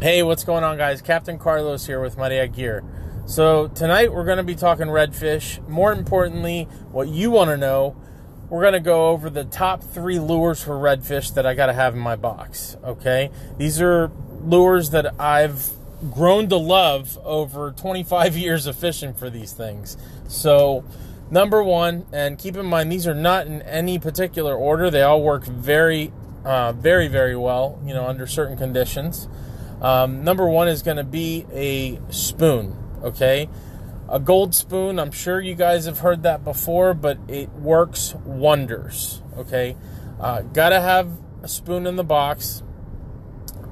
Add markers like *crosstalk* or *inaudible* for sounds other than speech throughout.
Hey, what's going on, guys? Captain Carlos here with Marea Gear. So, tonight we're going to be talking redfish. More importantly, what you want to know, we're going to go over the top three lures for redfish that I got to have in my box. Okay? These are lures that I've grown to love over 25 *laughs* years of fishing for these things. So, number one, and keep in mind, these are not in any particular order, they all work very, uh, very, very well, you know, under certain conditions. Um, number one is going to be a spoon, okay? A gold spoon, I'm sure you guys have heard that before, but it works wonders, okay? Uh, gotta have a spoon in the box.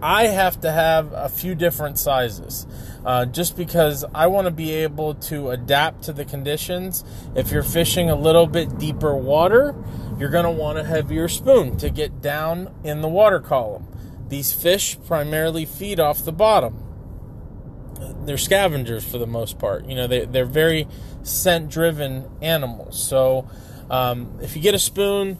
I have to have a few different sizes uh, just because I want to be able to adapt to the conditions. If you're fishing a little bit deeper water, you're going to want a heavier spoon to get down in the water column. These fish primarily feed off the bottom. They're scavengers for the most part. You know, they, they're very scent driven animals. So um, if you get a spoon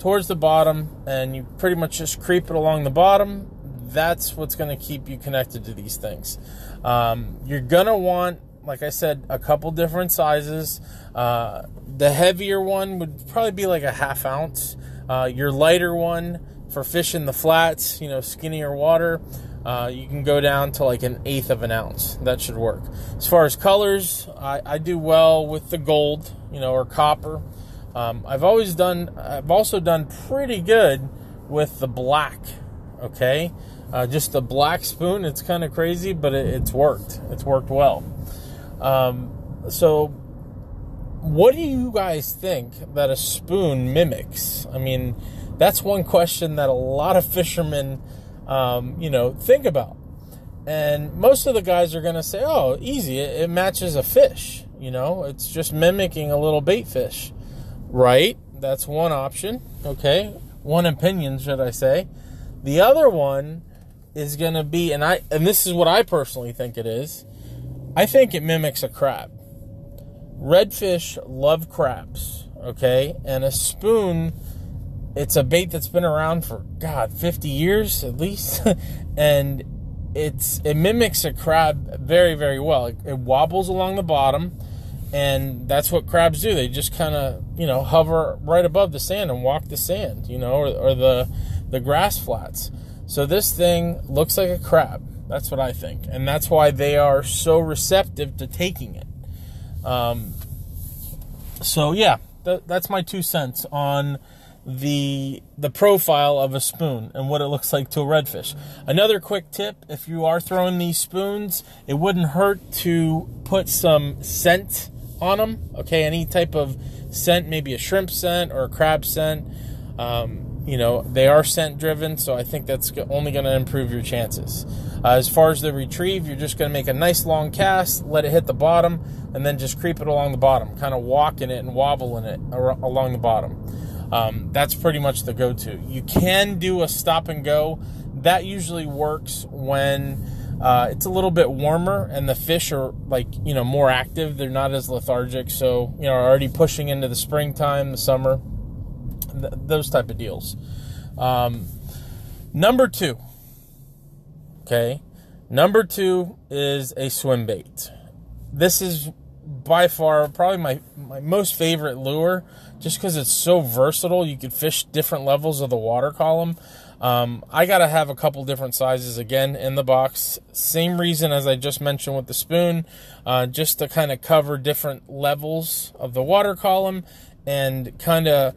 towards the bottom and you pretty much just creep it along the bottom, that's what's going to keep you connected to these things. Um, you're going to want, like I said, a couple different sizes. Uh, the heavier one would probably be like a half ounce. Uh, your lighter one for fishing the flats, you know, skinnier water, uh, you can go down to like an eighth of an ounce. That should work. As far as colors, I, I do well with the gold, you know, or copper. Um, I've always done, I've also done pretty good with the black. Okay, uh, just the black spoon. It's kind of crazy, but it, it's worked. It's worked well. Um, so, what do you guys think that a spoon mimics? I mean, that's one question that a lot of fishermen, um, you know, think about. And most of the guys are going to say, "Oh, easy. It, it matches a fish. You know, it's just mimicking a little bait fish." Right? That's one option. Okay, one opinion, should I say? The other one is going to be, and I, and this is what I personally think it is. I think it mimics a crab. Redfish love crabs. Okay, and a spoon it's a bait that's been around for God 50 years at least, *laughs* and it's it mimics a crab very very well. It, it wobbles along the bottom, and that's what crabs do. They just kind of you know hover right above the sand and walk the sand, you know, or, or the the grass flats. So this thing looks like a crab. That's what I think, and that's why they are so receptive to taking it. Um, so yeah, th- that's my two cents on the the profile of a spoon and what it looks like to a redfish. Another quick tip, if you are throwing these spoons, it wouldn't hurt to put some scent on them. Okay, any type of scent, maybe a shrimp scent or a crab scent. Um, you know, they are scent driven, so I think that's only going to improve your chances. Uh, as far as the retrieve, you're just going to make a nice long cast, let it hit the bottom, and then just creep it along the bottom, kind of walking it and wobbling it along the bottom. Um, that's pretty much the go to. You can do a stop and go. That usually works when uh, it's a little bit warmer and the fish are like, you know, more active. They're not as lethargic. So, you know, already pushing into the springtime, the summer, th- those type of deals. Um, number two. Okay. Number two is a swim bait. This is by far probably my, my most favorite lure just because it's so versatile. You could fish different levels of the water column. Um, I got to have a couple different sizes again in the box. Same reason as I just mentioned with the spoon, uh, just to kind of cover different levels of the water column and kind of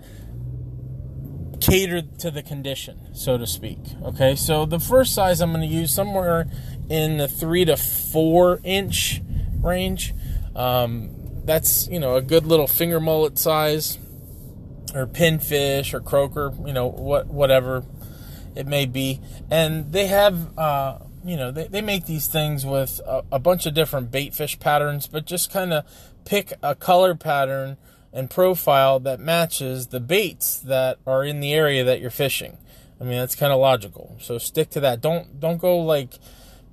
cater to the condition, so to speak. Okay, so the first size I'm going to use somewhere in the three to four inch range. Um, that's you know a good little finger mullet size or pinfish or croaker, you know, what whatever it may be. And they have, uh, you know, they, they make these things with a, a bunch of different bait fish patterns, but just kind of pick a color pattern and profile that matches the baits that are in the area that you're fishing. I mean, that's kind of logical. So stick to that. Don't don't go like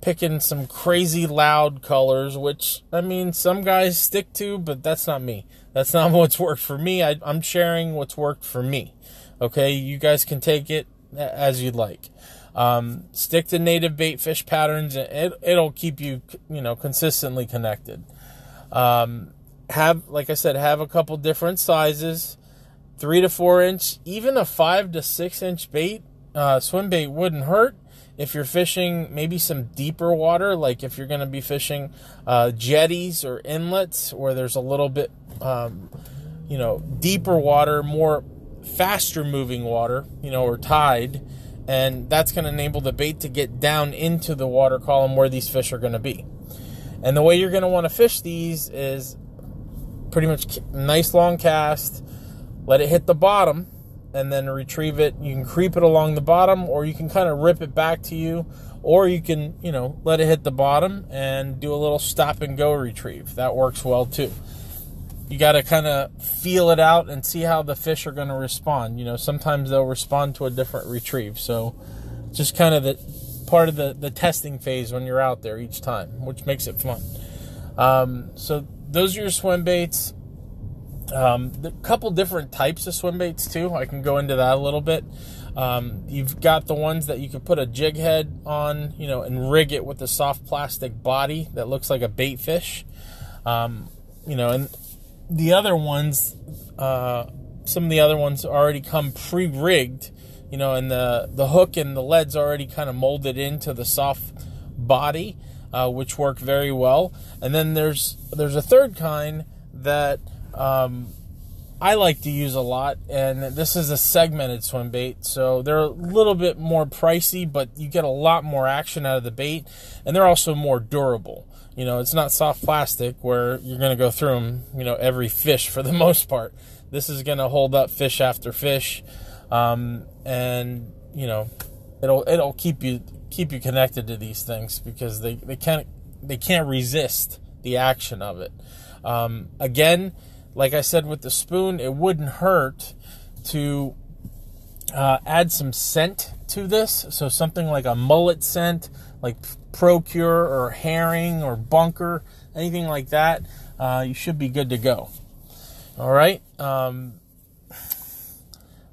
picking some crazy loud colors, which I mean, some guys stick to, but that's not me. That's not *laughs* what's worked for me. I, am sharing what's worked for me. Okay, you guys can take it as you'd like. Um, stick to native bait fish patterns, it, it'll keep you, you know, consistently connected. Um, have, like I said, have a couple different sizes, three to four inch, even a five to six inch bait, uh, swim bait wouldn't hurt if you're fishing maybe some deeper water, like if you're going to be fishing uh, jetties or inlets where there's a little bit, um, you know, deeper water, more faster moving water, you know, or tide, and that's going to enable the bait to get down into the water column where these fish are going to be. And the way you're going to want to fish these is pretty much nice long cast, let it hit the bottom, and then retrieve it. You can creep it along the bottom, or you can kind of rip it back to you, or you can, you know, let it hit the bottom and do a little stop and go retrieve. That works well too. You got to kind of feel it out and see how the fish are going to respond. You know, sometimes they'll respond to a different retrieve. So, just kind of the part of the, the testing phase when you're out there each time, which makes it fun. Um, so, those are your swim baits. Um, a couple different types of swim baits too. I can go into that a little bit. Um, you've got the ones that you can put a jig head on, you know, and rig it with a soft plastic body that looks like a bait fish. Um, you know, and the other ones, uh, some of the other ones already come pre-rigged, you know, and the the hook and the lead's already kind of molded into the soft body, uh, which work very well. And then there's there's a third kind that um, I like to use a lot, and this is a segmented swim bait, so they're a little bit more pricey, but you get a lot more action out of the bait, and they're also more durable. You know, it's not soft plastic where you're going to go through them, you know, every fish for the *laughs* most part. This is going to hold up fish after fish, um, and you know, it'll it'll keep you keep you connected to these things because they, they can't they can't resist the action of it. Um, again like I said with the spoon, it wouldn't hurt to uh, add some scent to this. So something like a mullet scent, like Pro-Cure or herring or bunker, anything like that, uh, you should be good to go. All right. Um,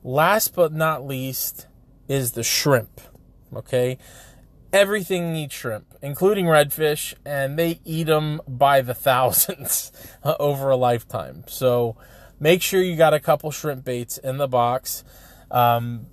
last but not least is the shrimp. Okay everything needs shrimp, including redfish, and they eat them by the thousands *laughs* over a lifetime. So make sure you got a couple shrimp baits in the box. Um,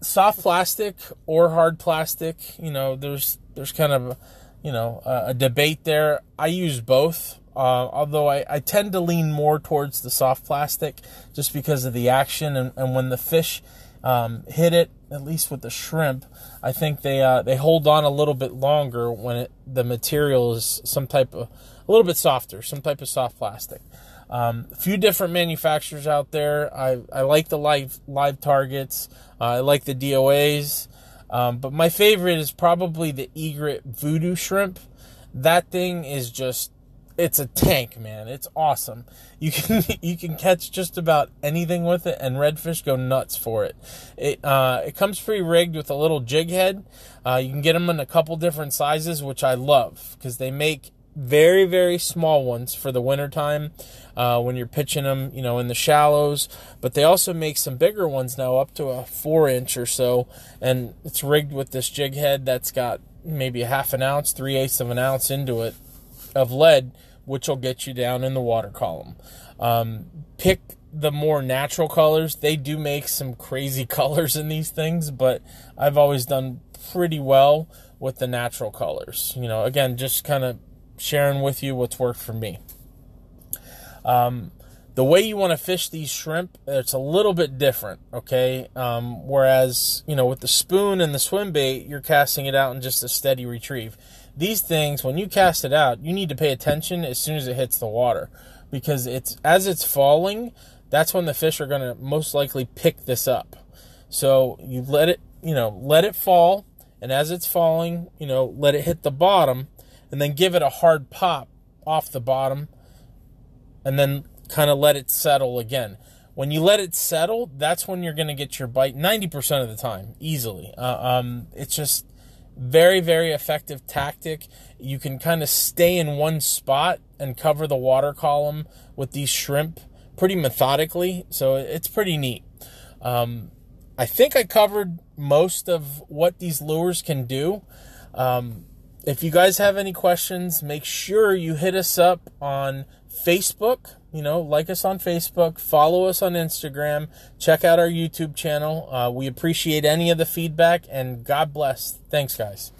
soft plastic or hard plastic, you know, there's there's kind of you know a, a debate there. I use both. Uh, although I, I tend to lean more towards the soft plastic just because of the action and, and when the fish um, hit it, at least with the shrimp, I think they uh, they hold on a little bit longer when it, the material is some type of a little bit softer, some type of soft plastic. Um, a few different manufacturers out there. I, I like the live live targets. Uh, I like the DOAs, um, but my favorite is probably the Egret Vudu shrimp. That thing is just it's a tank, man. It's awesome. You can *laughs* you can catch just about anything with it, and redfish go nuts for it. It uh, it comes pre-rigged with a little jig head. Uh, you can get them in a couple different sizes, which I love because they make very very small ones for the wintertime uh, when you're pitching them you know in the shallows but they also make some bigger ones now up to a four inch or so and it's rigged with this jig head that's got maybe a half an ounce three eighths of an ounce into it of lead, which will get you down in the water column. Um, pick the more natural colors. They do make some crazy *laughs* colors in these things, but I've always done pretty well with the natural colors. You know, again, just kind of sharing with you what's worked for me. Um, the way you want to fish these shrimp, it's a little bit different, okay? Um, whereas, you know, with the spoon and the swim bait, you're casting it out in just a steady retrieve these things when you cast it out you need to pay attention as soon as it hits the water. Because it's as it's falling that's when the fish are going to most likely pick this up. So you let it you know let it fall and as it's falling you know let it hit the bottom and then give it a hard pop off the bottom and then kind of let it settle again. When you let it settle that's when you're going to get your bite 90% of the time easily. Uh, um, it's just very, very effective tactic. You can kind of stay in one spot and cover the water column with these shrimp pretty methodically. So it's pretty neat. Um, I think I covered most of what these lures can do. Um, if you guys have any questions, make sure you hit us up on Facebook. You know, like us on Facebook, follow us on Instagram, check out our YouTube channel. Uh, we appreciate any of the feedback, and God bless. Thanks, guys.